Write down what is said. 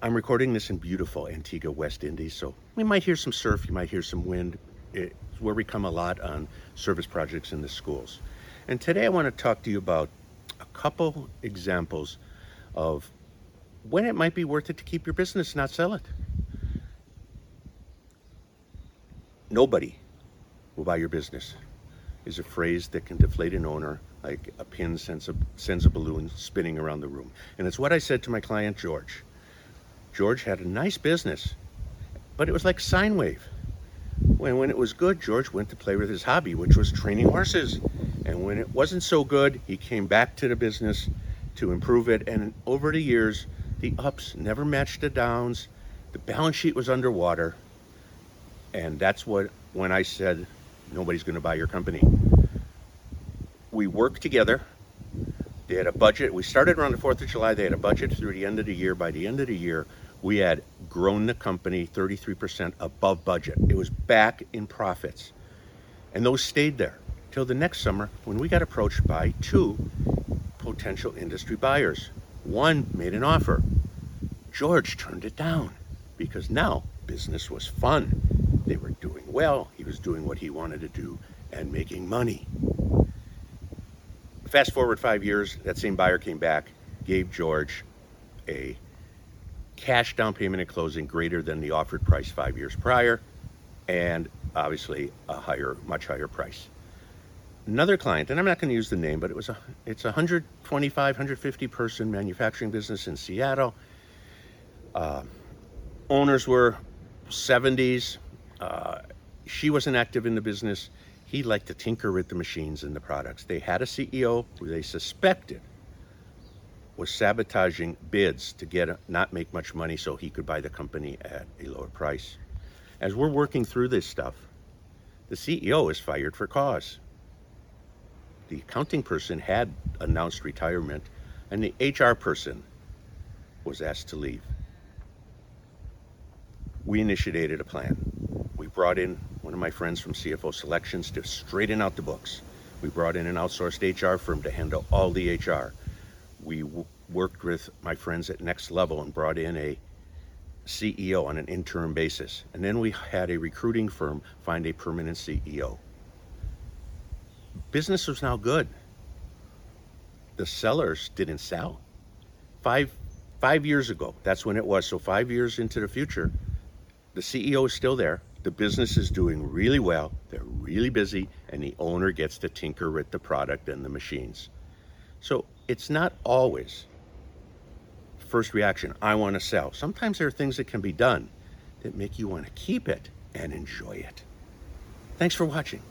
I'm recording this in beautiful Antigua, West Indies, so we might hear some surf, you might hear some wind. It's where we come a lot on service projects in the schools. And today I want to talk to you about a couple examples of when it might be worth it to keep your business, not sell it. Nobody will buy your business is a phrase that can deflate an owner like a pin sends a, sends a balloon spinning around the room. And it's what I said to my client, George. George had a nice business, but it was like sine wave. When, when it was good, George went to play with his hobby, which was training horses. And when it wasn't so good, he came back to the business to improve it. And over the years, the ups never matched the downs. The balance sheet was underwater. And that's what, when I said, nobody's going to buy your company. We worked together they had a budget. We started around the 4th of July. They had a budget through the end of the year. By the end of the year, we had grown the company 33% above budget. It was back in profits. And those stayed there till the next summer when we got approached by two potential industry buyers. One made an offer. George turned it down because now business was fun. They were doing well. He was doing what he wanted to do and making money. Fast forward five years, that same buyer came back, gave George a cash down payment at closing greater than the offered price five years prior, and obviously a higher, much higher price. Another client, and I'm not going to use the name, but it was a it's a 125, 150 person manufacturing business in Seattle. Uh, owners were 70s. Uh, she wasn't active in the business he liked to tinker with the machines and the products. They had a CEO who they suspected was sabotaging bids to get a, not make much money so he could buy the company at a lower price. As we're working through this stuff, the CEO is fired for cause. The accounting person had announced retirement, and the HR person was asked to leave. We initiated a plan. We brought in one of my friends from CFO Selections to straighten out the books. We brought in an outsourced HR firm to handle all the HR. We w- worked with my friends at Next Level and brought in a CEO on an interim basis. And then we had a recruiting firm find a permanent CEO. Business was now good. The sellers didn't sell. Five five years ago, that's when it was. So five years into the future, the CEO is still there. The business is doing really well. They're really busy, and the owner gets to tinker with the product and the machines. So it's not always first reaction, I want to sell. Sometimes there are things that can be done that make you want to keep it and enjoy it. Thanks for watching.